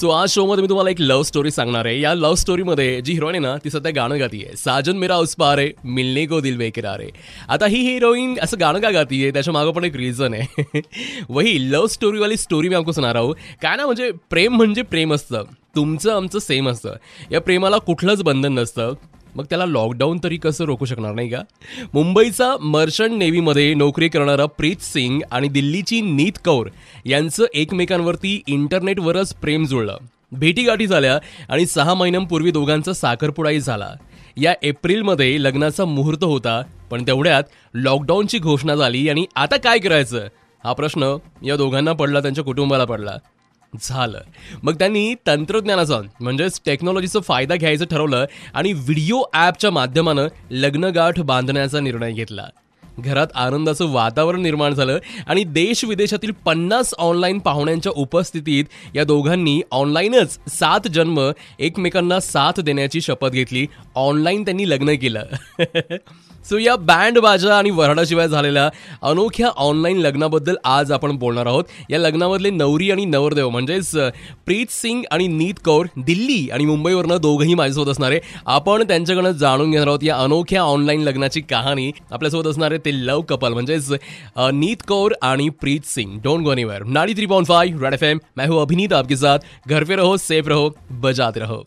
So आज शोमध्ये मी तुम्हाला एक लव्ह स्टोरी सांगणार आहे. या लव्ह स्टोरीमध्ये जी हिरोईन आहे ना ती सध्या गाणं गातीये. साजन मेरा उस पार आहे मिलने को दिल बेकरार आहे. आता ही हिरोईन असं गाणं का गातीये? त्याच्या मागं पण एक रिझन आहे. वही लव्ह स्टोरीवाली स्टोरी मी आपको सुना आहो. काय ना म्हणजे प्रेम म्हणजे प्रेम असतं. तुमचं आमचं सेम असतं. या प्रेमाला कुठलंच बंधन नसतं. मग त्याला लॉकडाऊन तरी कसं रोखू शकणार नाही का? मुंबईचा मर्चंट नेव्हीमध्ये नोकरी करणारा प्रीत सिंग आणि दिल्लीची नीत कौर यांचं एकमेकांवरती इंटरनेटवरच प्रेम जुळलं. भेटीगाठी झाल्या आणि सहा महिन्यांपूर्वी दोघांचा साखरपुडाही झाला. या एप्रिलमध्ये लग्नाचा मुहूर्त होता पण तेवढ्यात लॉकडाऊनची घोषणा झाली आणि आता काय करायचं? हा प्रश्न या दोघांना पडला त्यांच्या कुटुंबाला पडला. झालं. मग त्यांनी तंत्रज्ञानाचा म्हणजेच टेक्नॉलॉजीचा फायदा घ्यायचं ठरवलं आणि व्हिडिओ ॲपच्या माध्यमानं लग्नगाठ बांधण्याचा निर्णय घेतला. घरात आनंदाचं वातावरण निर्माण झालं आणि देश विदेशातील पन्नास ऑनलाईन पाहुण्यांच्या उपस्थितीत या दोघांनी ऑनलाईनच सात जन्म एकमेकांना साथ देण्याची शपथ घेतली. ऑनलाईन त्यांनी लग्न केलं. सो या बँड बाजा आणि वऱ्हाडाशिवाय झालेल्या अनोख्या ऑनलाईन लग्नाबद्दल आज आपण बोलणार आहोत. या लग्नामधले नवरी आणि नवरदेव म्हणजेच प्रीत सिंग आणि नीत कौर दिल्ली आणि मुंबईवरनं दोघंही माझ्यासोबत असणारे. आपण त्यांच्याकडनं जाणून घेणार आहोत या अनोख्या ऑनलाईन लग्नाची कहाणी. आपल्यासोबत असणारे ते लव कपल म्हणजेच नीत कौर आणि Preet Singh. Don't go anywhere नाडी three point five red F M. मैं हूं अभिनीत आपके साथ घर पे रहो सेफ रहो बजात रहो.